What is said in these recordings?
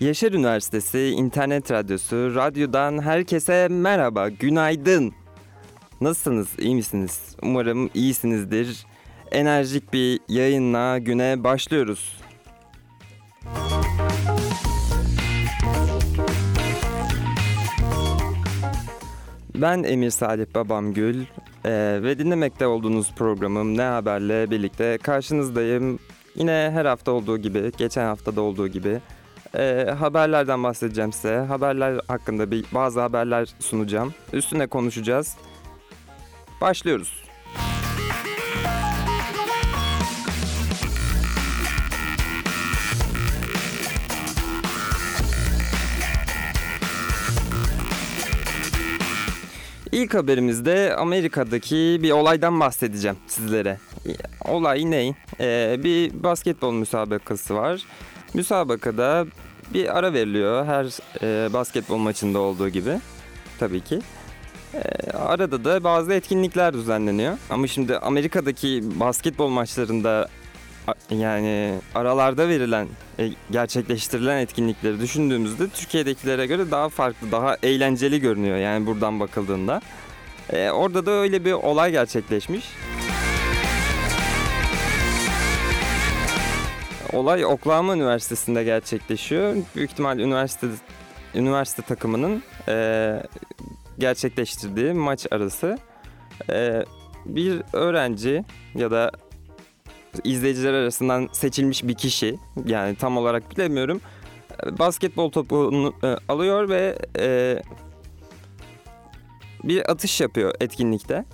Yaşar Üniversitesi İnternet Radyosu radyodan herkese merhaba, günaydın. Nasılsınız, iyi misiniz? Umarım iyisinizdir. Enerjik bir yayınla güne başlıyoruz. Ben Emir Salih Babamgül eee ve dinlemekte olduğunuz programım Ne Haber'le birlikte karşınızdayım. Yine her hafta olduğu gibi, geçen haftada olduğu gibi eee, haberlerden bahsedeceğim size. Haberler hakkında bir, bazı haberler sunacağım. Üstüne konuşacağız. Başlıyoruz. İlk haberimizde Amerika'daki bir olaydan bahsedeceğim sizlere. Olay ne? Ee, bir basketbol müsabakası var. Müsabakada bir ara veriliyor her e, basketbol maçında olduğu gibi. Tabii ki. Ee, arada da bazı etkinlikler düzenleniyor. Ama şimdi Amerika'daki basketbol maçlarında yani aralarda verilen, e, gerçekleştirilen etkinlikleri düşündüğümüzde Türkiye'dekilere göre daha farklı, daha eğlenceli görünüyor yani buradan bakıldığında. Ee, orada da öyle bir olay gerçekleşmiş. Olay Oklahoma Üniversitesi'nde gerçekleşiyor. Büyük ihtimal üniversite üniversite takımının e, gerçekleştirdiği maç arası. E, bir öğrenci ya da izleyiciler arasından seçilmiş bir kişi yani tam olarak bilemiyorum basketbol topunu e, alıyor ve e, bir atış yapıyor etkinlikte.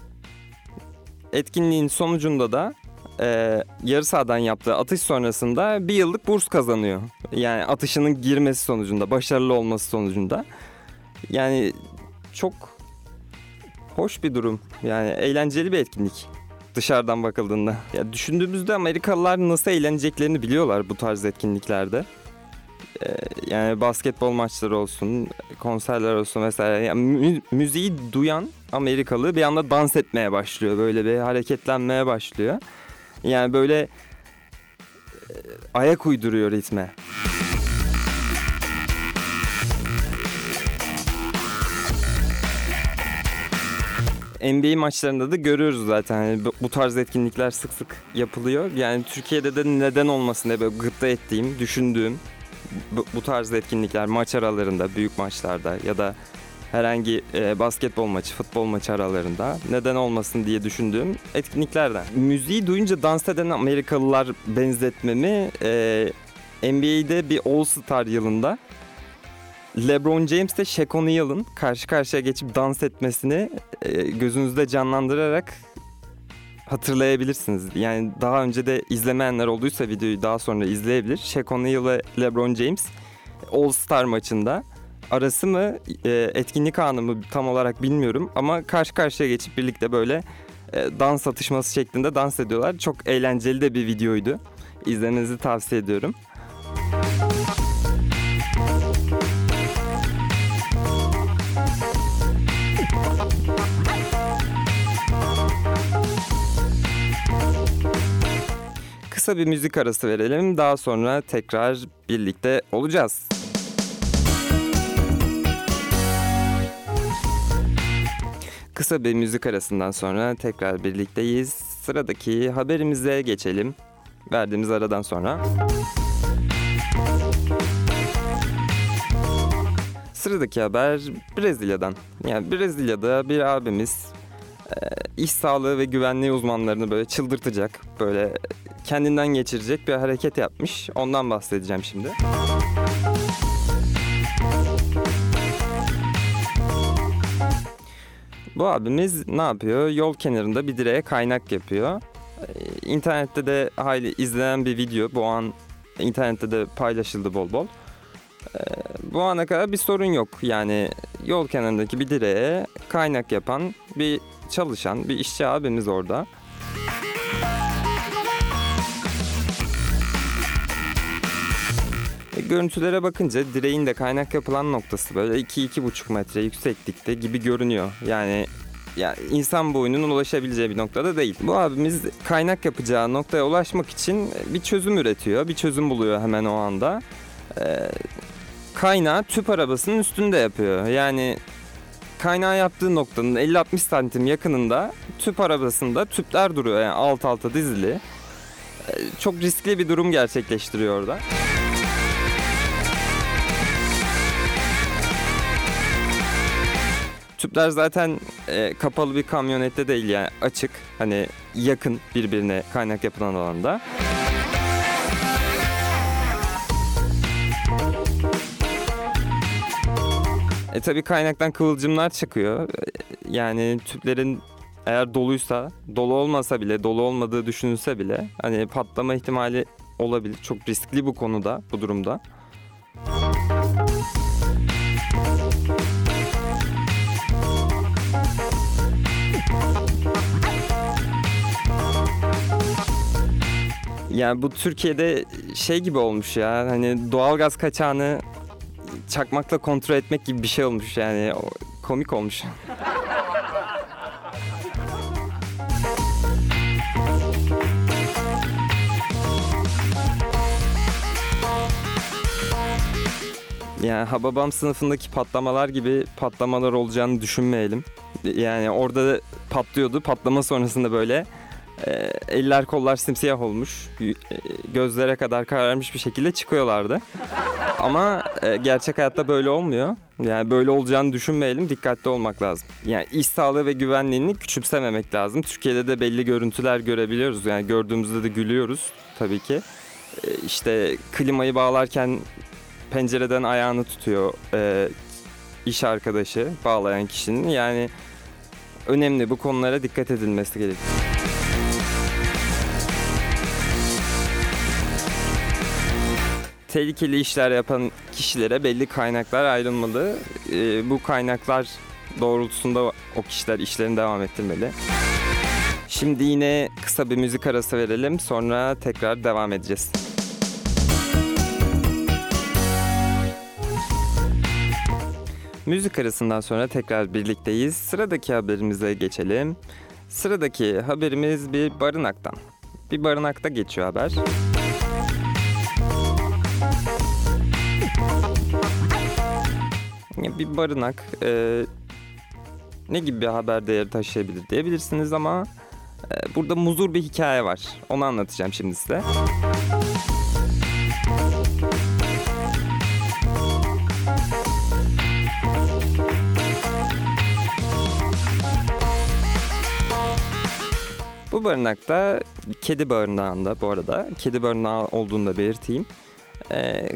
Etkinliğin sonucunda da e, yarı sahadan yaptığı atış sonrasında bir yıllık burs kazanıyor. Yani atışının girmesi sonucunda, başarılı olması sonucunda. Yani çok hoş bir durum. Yani eğlenceli bir etkinlik dışarıdan bakıldığında. Ya düşündüğümüzde Amerikalılar nasıl eğleneceklerini biliyorlar bu tarz etkinliklerde. Ee, yani basketbol maçları olsun, konserler olsun vesaire. Yani mü- müziği duyan Amerikalı bir anda dans etmeye başlıyor. Böyle bir hareketlenmeye başlıyor. Yani böyle e, ayak uyduruyor ritme. NBA maçlarında da görüyoruz zaten. Bu- bu tarz etkinlikler sık sık yapılıyor. Yani Türkiye'de de neden olmasın diye böyle gıpta ettiğim, düşündüğüm bu, bu tarz etkinlikler maç aralarında, büyük maçlarda ya da herhangi e, basketbol maçı, futbol maçı aralarında neden olmasın diye düşündüğüm etkinliklerden. Müziği duyunca dans eden Amerikalılar benzetmemi e, NBA'de bir All Star yılında LeBron James de Shaq O'Neal'ın karşı karşıya geçip dans etmesini e, gözünüzde canlandırarak hatırlayabilirsiniz. Yani daha önce de izlemeyenler olduysa videoyu daha sonra izleyebilir. Shaq O'Neal ve LeBron James All Star maçında arası mı e, etkinlik anı mı tam olarak bilmiyorum ama karşı karşıya geçip birlikte böyle e, dans atışması şeklinde dans ediyorlar. Çok eğlenceli de bir videoydu. İzlemenizi tavsiye ediyorum. Kısa bir müzik arası verelim. Daha sonra tekrar birlikte olacağız. Kısa bir müzik arasından sonra tekrar birlikteyiz. Sıradaki haberimize geçelim. Verdiğimiz aradan sonra. Sıradaki haber Brezilya'dan. Yani Brezilya'da bir abimiz e, iş sağlığı ve güvenliği uzmanlarını böyle çıldırtacak, böyle kendinden geçirecek bir hareket yapmış. Ondan bahsedeceğim şimdi. Bu abimiz ne yapıyor? Yol kenarında bir direğe kaynak yapıyor. Ee, İnternette de hayli izlenen bir video. Bu an internette de paylaşıldı bol bol. Ee, Bu ana kadar bir sorun yok. Yani yol kenarındaki bir direğe kaynak yapan bir çalışan, bir işçi abimiz orada. Görüntülere bakınca direğin de kaynak yapılan noktası böyle 2-2,5 metre yükseklikte gibi görünüyor. Yani yani insan boyunun ulaşabileceği bir noktada değil. Bu abimiz kaynak yapacağı noktaya ulaşmak için bir çözüm üretiyor. Bir çözüm buluyor hemen o anda. Ee, kaynağı tüp arabasının üstünde yapıyor. Yani kaynağı yaptığı noktanın 50-60 santim yakınında tüp arabasında tüpler duruyor yani alt alta dizili. Ee, çok riskli bir durum gerçekleştiriyor orada. Tüpler zaten e, kapalı bir kamyonette değil yani açık hani yakın birbirine kaynak yapılan alanda. E tabi kaynaktan kıvılcımlar çıkıyor. E, Yani tüplerin eğer doluysa, dolu olmasa bile, dolu olmadığı düşünülse bile hani patlama ihtimali olabilir. Çok riskli bu konuda, bu durumda. Yani bu Türkiye'de şey gibi olmuş ya hani doğalgaz kaçağını çakmakla kontrol etmek gibi bir şey olmuş yani komik olmuş. Yani Hababam sınıfındaki patlamalar gibi patlamalar olacağını düşünmeyelim. Yani orada patlıyordu. Patlama sonrasında böyle e, eller kollar simsiyah olmuş. e, Gözlere kadar kararmış bir şekilde çıkıyorlardı. Ama e, gerçek hayatta böyle olmuyor. Yani böyle olacağını düşünmeyelim, dikkatli olmak lazım. Yani iş sağlığı ve güvenliğini küçümsememek lazım. Türkiye'de de belli görüntüler görebiliyoruz. Yani gördüğümüzde de gülüyoruz tabii ki. E, işte klimayı bağlarken pencereden ayağını tutuyor e, iş arkadaşı bağlayan kişinin. Yani önemli bu konulara dikkat edilmesi gerekiyor. Tehlikeli işler yapan kişilere belli kaynaklar ayrılmalı. Ee, bu kaynaklar doğrultusunda o kişiler işlerini devam ettirmeli. Şimdi yine kısa bir müzik arası verelim. Sonra tekrar devam edeceğiz. Müzik arasından sonra tekrar birlikteyiz. Sıradaki haberimize geçelim. Sıradaki haberimiz bir barınaktan. Bir barınakta geçiyor haber. Bir barınak e, ne gibi bir haber değeri taşıyabilir diyebilirsiniz ama e, burada muzur bir hikaye var. Onu anlatacağım şimdi size. Bu barınakta kedi barınağında bu arada kedi barınağı olduğunu da belirteyim. E,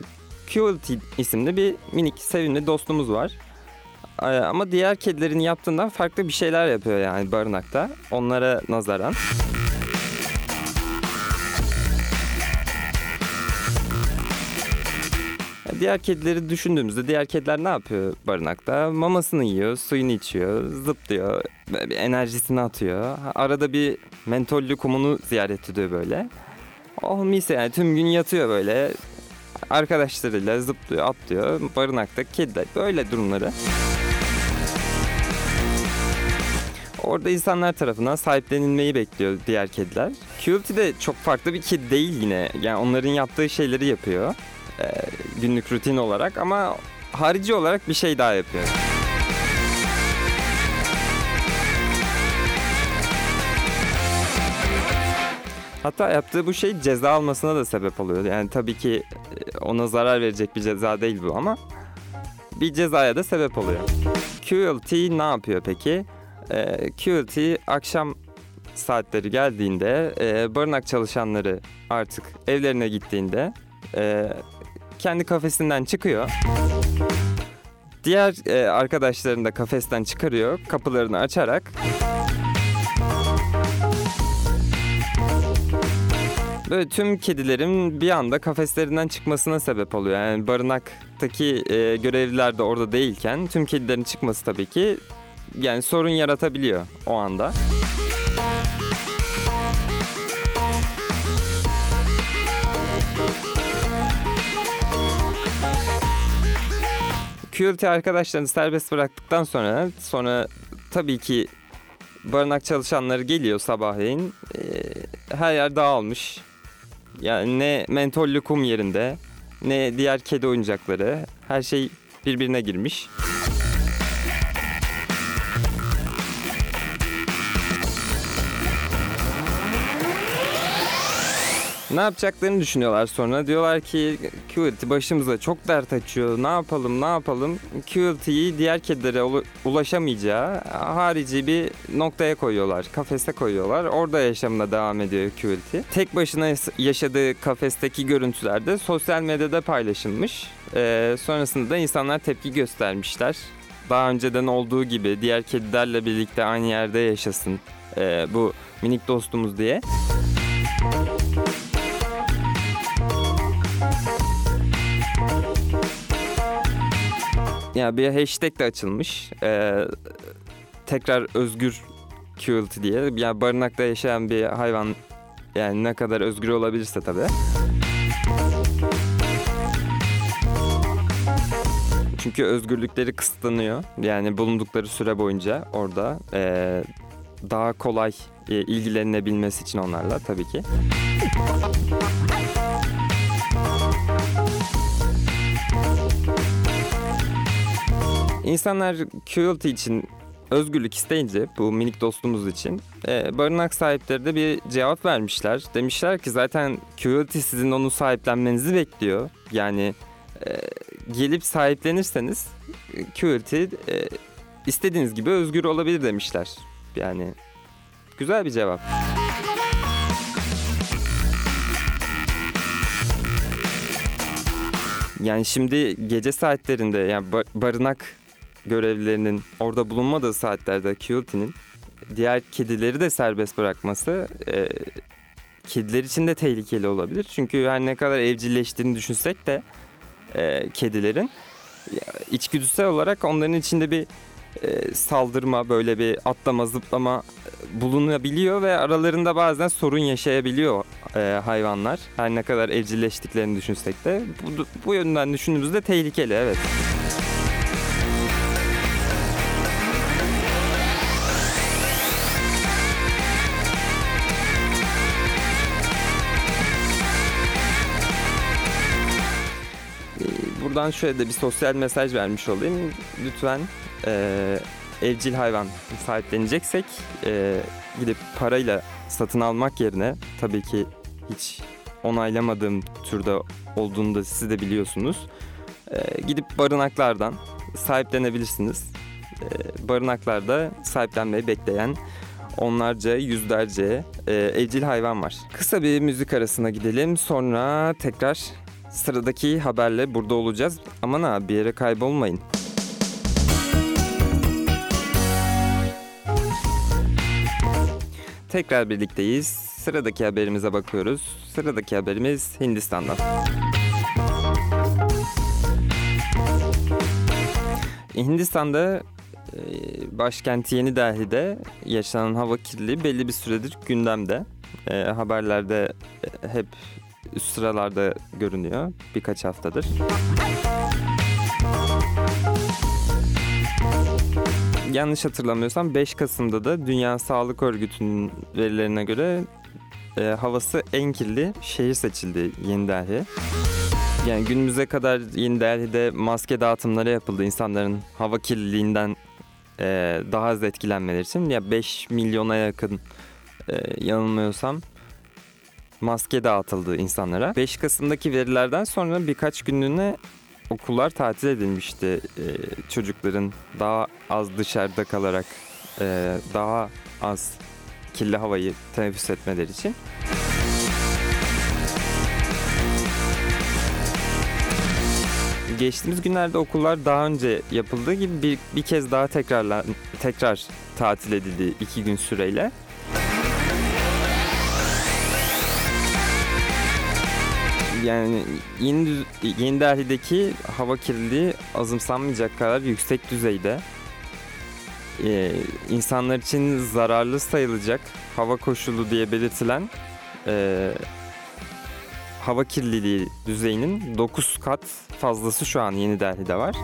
Cruelty isimli bir minik sevimli dostumuz var. Ee, Ama diğer kedilerin yaptığından farklı bir şeyler yapıyor yani barınakta. Onlara nazaran. Diğer kedileri düşündüğümüzde diğer kediler ne yapıyor barınakta? Mamasını yiyor, suyunu içiyor, zıplıyor, enerjisini atıyor. Arada bir mentollü kumunu ziyaret ediyor böyle. Oh mis yani tüm gün yatıyor böyle arkadaşlarıyla zıplıyor, atlıyor. Barınakta kediler böyle durumları. Orada insanlar tarafından sahiplenilmeyi bekliyor diğer kediler. Cruelty de çok farklı bir kedi değil yine. Yani onların yaptığı şeyleri yapıyor. Ee, günlük rutin olarak ama harici olarak bir şey daha yapıyor. Hatta yaptığı bu şey ceza almasına da sebep oluyor. Yani tabii ki e, ona zarar verecek bir ceza değil bu ama bir cezaya da sebep oluyor. Cruelty ne yapıyor peki? Ee, Cruelty akşam saatleri geldiğinde e, barınak çalışanları artık evlerine gittiğinde e, kendi kafesinden çıkıyor. Diğer e, arkadaşlarını da kafesten çıkarıyor kapılarını açarak. Böyle tüm kedilerin bir anda kafeslerinden çıkmasına sebep oluyor. Yani barınaktaki e, görevliler de orada değilken tüm kedilerin çıkması tabii ki yani sorun yaratabiliyor o anda. QLT arkadaşlarını serbest bıraktıktan sonra sonra tabii ki barınak çalışanları geliyor sabahleyin. Ee, her yer dağılmış. Yani ne mentollü kum yerinde ne diğer kedi oyuncakları her şey birbirine girmiş. Ne yapacaklarını düşünüyorlar sonra. Diyorlar ki QLT başımıza çok dert açıyor. Ne yapalım ne yapalım? QLT'yi diğer kedilere ulaşamayacağı harici bir noktaya koyuyorlar. Kafese koyuyorlar. Orada yaşamına devam ediyor QLT. Tek başına yaşadığı kafesteki görüntüler de sosyal medyada paylaşılmış. Ee, sonrasında da insanlar tepki göstermişler. Daha önceden olduğu gibi diğer kedilerle birlikte aynı yerde yaşasın ee, bu minik dostumuz diye. Ya bir hashtag de açılmış. Ee, tekrar özgür QLT diye. Yani barınakta yaşayan bir hayvan yani ne kadar özgür olabilirse tabii. Çünkü özgürlükleri kısıtlanıyor. Yani bulundukları süre boyunca orada ee, daha kolay e, ilgilenebilmesi için onlarla tabii ki. İnsanlar QLT için özgürlük isteyince bu minik dostumuz için e, barınak sahipleri de bir cevap vermişler. Demişler ki zaten QLT sizin onu sahiplenmenizi bekliyor. Yani e, gelip sahiplenirseniz QLT e, istediğiniz gibi özgür olabilir demişler. Yani güzel bir cevap. Yani şimdi gece saatlerinde yani ba- barınak görevlilerinin orada bulunmadığı saatlerde QLT'nin diğer kedileri de serbest bırakması e, kediler için de tehlikeli olabilir. Çünkü her ne kadar evcilleştiğini düşünsek de e, kedilerin içgüdüsel olarak onların içinde bir e, saldırma böyle bir atlama zıplama e, bulunabiliyor ve aralarında bazen sorun yaşayabiliyor e, hayvanlar. Her ne kadar evcilleştiklerini düşünsek de bu, bu yönden düşündüğümüzde tehlikeli evet. Buradan şöyle de bir sosyal mesaj vermiş olayım. Lütfen e, evcil hayvan sahipleneceksek e, gidip parayla satın almak yerine tabii ki hiç onaylamadığım türde olduğunu da siz de biliyorsunuz. E, gidip barınaklardan sahiplenebilirsiniz. E, barınaklarda sahiplenmeyi bekleyen onlarca, yüzlerce e, evcil hayvan var. Kısa bir müzik arasına gidelim. Sonra tekrar sıradaki haberle burada olacağız. Aman ha bir yere kaybolmayın. Tekrar birlikteyiz. Sıradaki haberimize bakıyoruz. Sıradaki haberimiz Hindistan'dan. Hindistan'da e, başkenti Yeni Delhi'de yaşanan hava kirliliği belli bir süredir gündemde. E, haberlerde e, hep üst sıralarda görünüyor birkaç haftadır. Yanlış hatırlamıyorsam 5 Kasım'da da Dünya Sağlık Örgütü'nün verilerine göre e, havası en kirli şehir seçildi Yeni Delhi. Yani günümüze kadar Yeni Delhi'de maske dağıtımları yapıldı insanların hava kirliliğinden e, daha az etkilenmeleri için. Ya 5 milyona yakın e, yanılmıyorsam maske dağıtıldı insanlara. 5 Kasım'daki verilerden sonra birkaç günlüğüne okullar tatil edilmişti. E, çocukların daha az dışarıda kalarak e, daha az kirli havayı teneffüs etmeleri için. Geçtiğimiz günlerde okullar daha önce yapıldığı gibi bir, bir kez daha tekrarlan, tekrar tatil edildi iki gün süreyle. Yani yeni, yeni Delhi'deki hava kirliliği azımsanmayacak kadar yüksek düzeyde. Ee, insanlar için zararlı sayılacak hava koşulu diye belirtilen e, hava kirliliği düzeyinin 9 kat fazlası şu an Yeni Delhi'de var.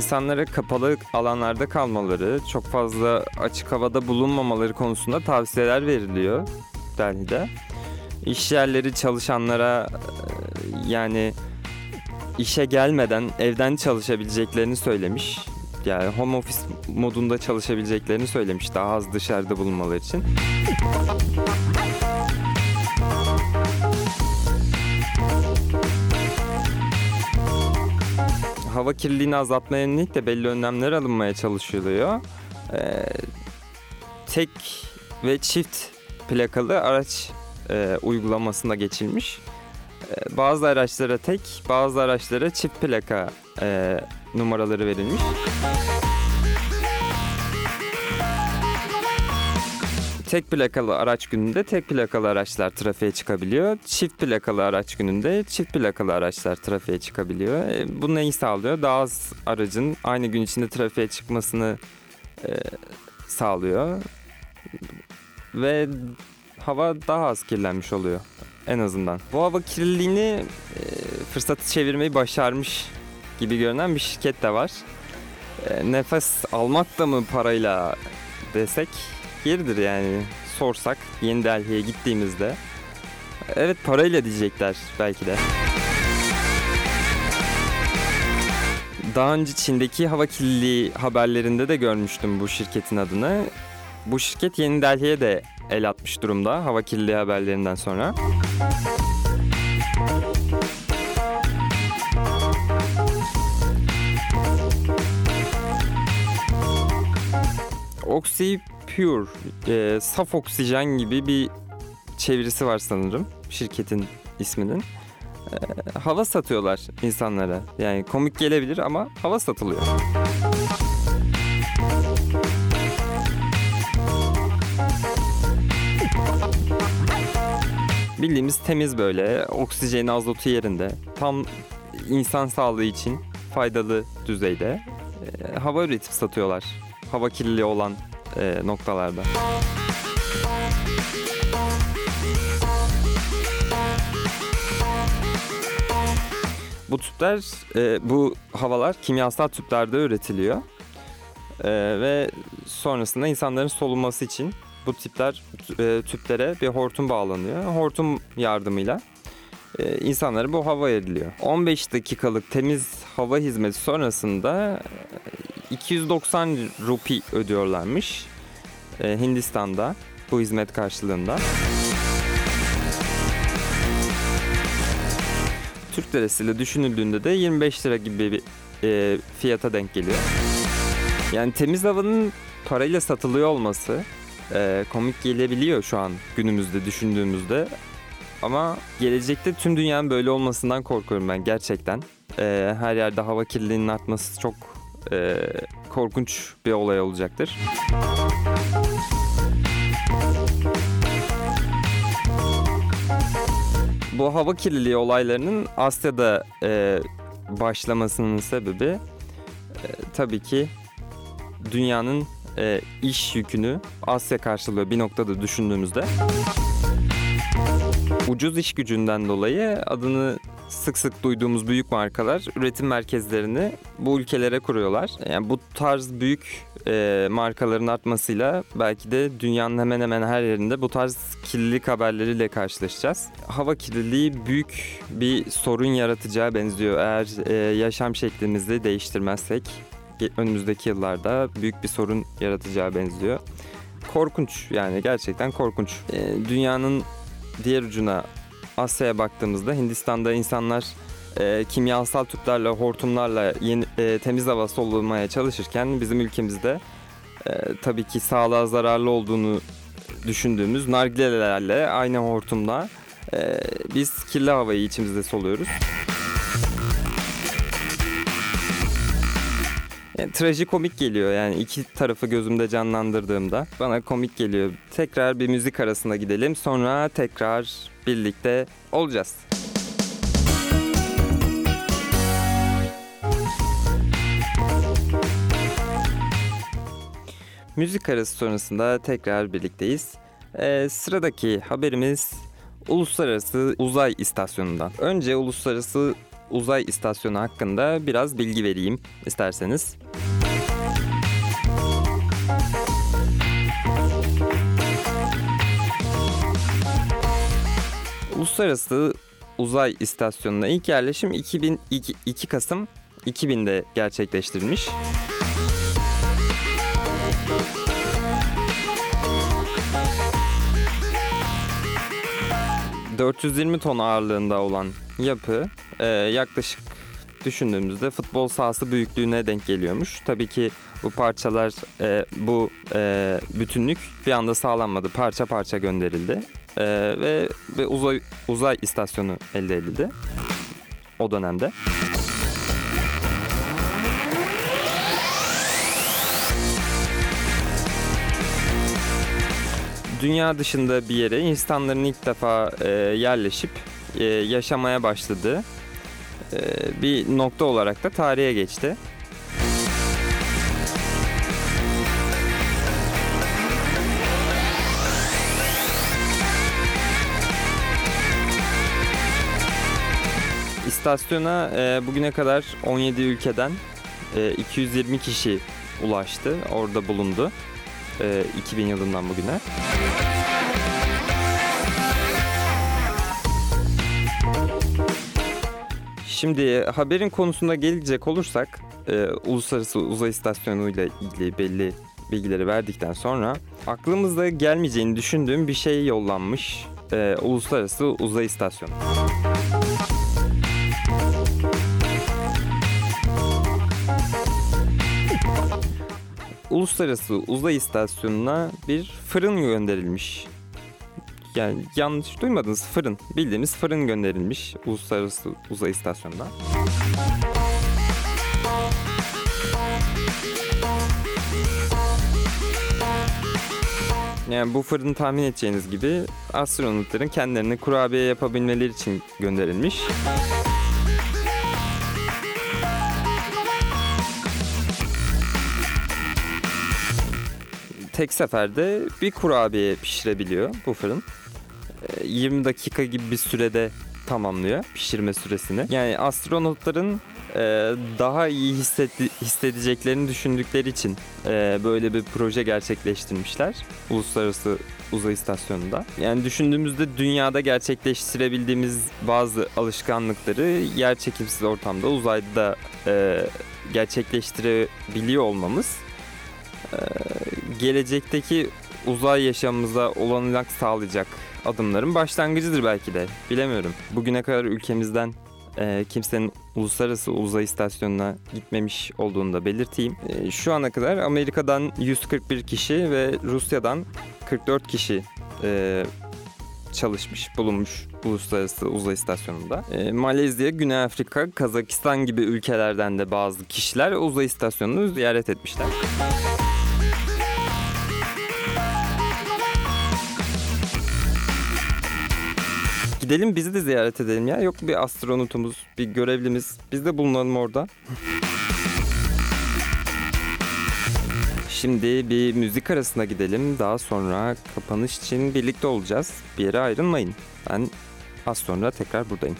İnsanlara kapalı alanlarda kalmaları, çok fazla açık havada bulunmamaları konusunda tavsiyeler veriliyor Delhi'de. İş yerleri çalışanlara e, yani işe gelmeden evden çalışabileceklerini söylemiş. Yani home office modunda çalışabileceklerini söylemiş daha az dışarıda bulunmaları için. Hava kirliliğini azaltmaya yönelik de belli önlemler alınmaya çalışılıyor. Ee, tek ve çift plakalı araç e, uygulamasına geçilmiş. Ee, bazı araçlara tek, bazı araçlara çift plaka e, numaraları verilmiş. Tek plakalı araç gününde tek plakalı araçlar trafiğe çıkabiliyor. Çift plakalı araç gününde çift plakalı araçlar trafiğe çıkabiliyor. E, bu neyi sağlıyor? Daha az aracın aynı gün içinde trafiğe çıkmasını e, sağlıyor. Ve hava daha az kirlenmiş oluyor en azından. Bu hava kirliliğini e, fırsatı çevirmeyi başarmış gibi görünen bir şirket de var. E, nefes almak da mı parayla desek yeridir yani sorsak Yeni Delhi'ye gittiğimizde. Evet parayla diyecekler belki de. Daha önce Çin'deki hava kirliliği haberlerinde de görmüştüm bu şirketin adını. Bu şirket Yeni Delhi'ye de el atmış durumda hava kirliliği haberlerinden sonra. Oxy Pure, e, saf oksijen gibi bir çevirisi var sanırım şirketin isminin. E, hava satıyorlar insanlara. Yani komik gelebilir ama hava satılıyor. Bildiğimiz temiz böyle, oksijeni azotu yerinde, tam insan sağlığı için faydalı düzeyde e, hava üretip satıyorlar. Hava kirliliği olan e, noktalarda. Bu tüpler, e, bu havalar kimyasal tüplerde üretiliyor. E, ve sonrasında insanların solunması için bu tipler e, tüplere bir hortum bağlanıyor. Hortum yardımıyla e, insanlara bu hava veriliyor. 15 dakikalık temiz hava hizmeti sonrasında 290 rupi ödüyorlarmış e, Hindistan'da bu hizmet karşılığında. Türk lirasıyla düşünüldüğünde de 25 lira gibi bir e, fiyata denk geliyor. Yani temiz havanın parayla satılıyor olması e, komik gelebiliyor şu an günümüzde düşündüğümüzde. Ama gelecekte tüm dünyanın böyle olmasından korkuyorum ben gerçekten. E, her yerde hava kirliliğinin artması çok e, korkunç bir olay olacaktır. Bu hava kirliliği olaylarının Asya'da e, başlamasının sebebi e, tabii ki dünyanın e, iş yükünü Asya karşılıyor bir noktada düşündüğümüzde. Ucuz iş gücünden dolayı adını sık sık duyduğumuz büyük markalar üretim merkezlerini bu ülkelere kuruyorlar. Yani bu tarz büyük e, markaların artmasıyla belki de dünyanın hemen hemen her yerinde bu tarz kirlilik haberleriyle karşılaşacağız. Hava kirliliği büyük bir sorun yaratacağı benziyor eğer e, yaşam şeklimizi değiştirmezsek önümüzdeki yıllarda büyük bir sorun yaratacağı benziyor. Korkunç yani gerçekten korkunç. E, dünyanın diğer ucuna Asya'ya baktığımızda Hindistan'da insanlar e, kimyasal tüplerle, hortumlarla yeni, e, temiz hava solumaya çalışırken bizim ülkemizde e, tabii ki sağlığa zararlı olduğunu düşündüğümüz nargilelerle aynı hortumla e, biz kirli havayı içimizde soluyoruz. Yani, trajikomik geliyor yani iki tarafı gözümde canlandırdığımda bana komik geliyor. Tekrar bir müzik arasına gidelim sonra tekrar birlikte olacağız. Müzik arası sonrasında tekrar birlikteyiz. Ee, sıradaki haberimiz Uluslararası Uzay İstasyonu'ndan. Önce Uluslararası Uzay İstasyonu hakkında biraz bilgi vereyim isterseniz. Uluslararası Uzay İstasyonu'na ilk yerleşim 2002, 2 Kasım 2000'de gerçekleştirilmiş. 420 ton ağırlığında olan yapı e, yaklaşık düşündüğümüzde futbol sahası büyüklüğüne denk geliyormuş. Tabii ki bu parçalar, e, bu e, bütünlük bir anda sağlanmadı. Parça parça gönderildi e, ve, ve uzay, uzay istasyonu elde edildi o dönemde. dünya dışında bir yere insanların ilk defa e, yerleşip e, yaşamaya başladığı e, bir nokta olarak da tarihe geçti. İstasyona e, bugüne kadar 17 ülkeden e, 220 kişi ulaştı, orada bulundu e, 2000 yılından bugüne. Şimdi haberin konusunda gelecek olursak e, Uluslararası Uzay İstasyonu ile ilgili belli bilgileri verdikten sonra aklımızda gelmeyeceğini düşündüğüm bir şey yollanmış e, Uluslararası Uzay İstasyonu. Uluslararası Uzay İstasyonu'na bir fırın gönderilmiş. Yani yanlış duymadınız fırın. Bildiğimiz fırın gönderilmiş Uluslararası Uzay İstasyonu'na. Yani bu fırın tahmin edeceğiniz gibi astronotların kendilerine kurabiye yapabilmeleri için gönderilmiş. Tek seferde bir kurabiye pişirebiliyor bu fırın. 20 dakika gibi bir sürede tamamlıyor pişirme süresini. Yani astronotların e, daha iyi hissedi- hissedeceklerini düşündükleri için e, böyle bir proje gerçekleştirmişler Uluslararası Uzay İstasyonu'nda. Yani düşündüğümüzde dünyada gerçekleştirebildiğimiz bazı alışkanlıkları yer çekimsiz ortamda uzayda da e, gerçekleştirebiliyor olmamız e, gelecekteki uzay yaşamımıza olanak sağlayacak adımların başlangıcıdır belki de. Bilemiyorum. Bugüne kadar ülkemizden e, kimsenin uluslararası uzay istasyonuna gitmemiş olduğunu da belirteyim. E, şu ana kadar Amerika'dan 141 kişi ve Rusya'dan 44 kişi e, çalışmış, bulunmuş uluslararası uzay istasyonunda. E, Malezya, Güney Afrika, Kazakistan gibi ülkelerden de bazı kişiler uzay istasyonunu ziyaret etmişler. Gidelim bizi de ziyaret edelim ya. Yok bir astronotumuz, bir görevlimiz. Biz de bulunalım orada. Şimdi bir müzik arasına gidelim. Daha sonra kapanış için birlikte olacağız. Bir yere ayrılmayın. Ben az sonra tekrar buradayım.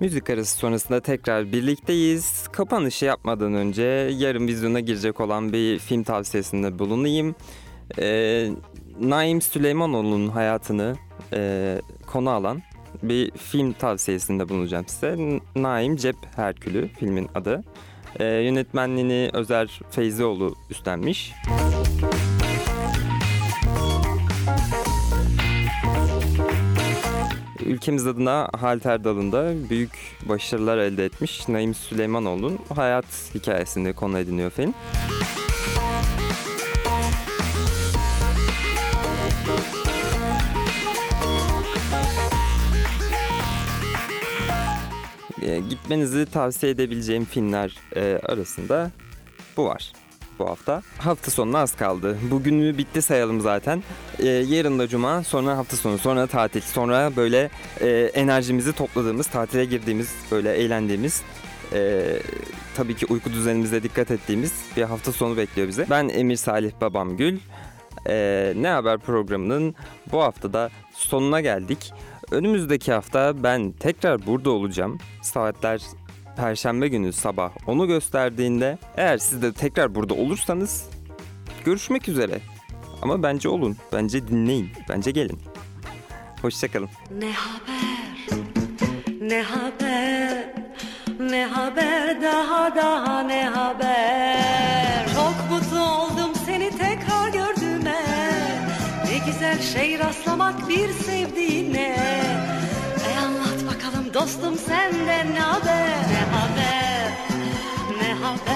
Müzik arası sonrasında tekrar birlikteyiz. Kapanışı yapmadan önce yarın vizyona girecek olan bir film tavsiyesinde bulunayım. Ee, Naim Süleymanoğlu'nun hayatını e, konu alan bir film tavsiyesinde bulunacağım size. Naim Cep Herkülü filmin adı. E, yönetmenliğini Özer Feyzioğlu üstlenmiş. Ülkemiz adına halter dalında büyük başarılar elde etmiş Naim Süleymanoğlu'nun hayat hikayesini konu ediniyor film. E, gitmenizi tavsiye edebileceğim filmler e, arasında bu var bu hafta. Hafta sonuna az kaldı. Bugünü bitti sayalım zaten. E, yarın da cuma, sonra hafta sonu, sonra tatil, sonra böyle e, enerjimizi topladığımız, tatile girdiğimiz, böyle eğlendiğimiz, e, tabii ki uyku düzenimize dikkat ettiğimiz bir hafta sonu bekliyor bizi. Ben Emir Salih Babam Gül. E, ne Haber programının bu haftada sonuna geldik. Önümüzdeki hafta ben tekrar burada olacağım. Saatler Perşembe günü sabah onu gösterdiğinde eğer siz de tekrar burada olursanız görüşmek üzere. Ama bence olun, bence dinleyin, bence gelin. Hoşçakalın. Ne haber? Ne haber? Ne haber daha daha ne haber? bak bir sevdiğine. E anlat bakalım dostum senden ne haber? Ne haber? Ne haber?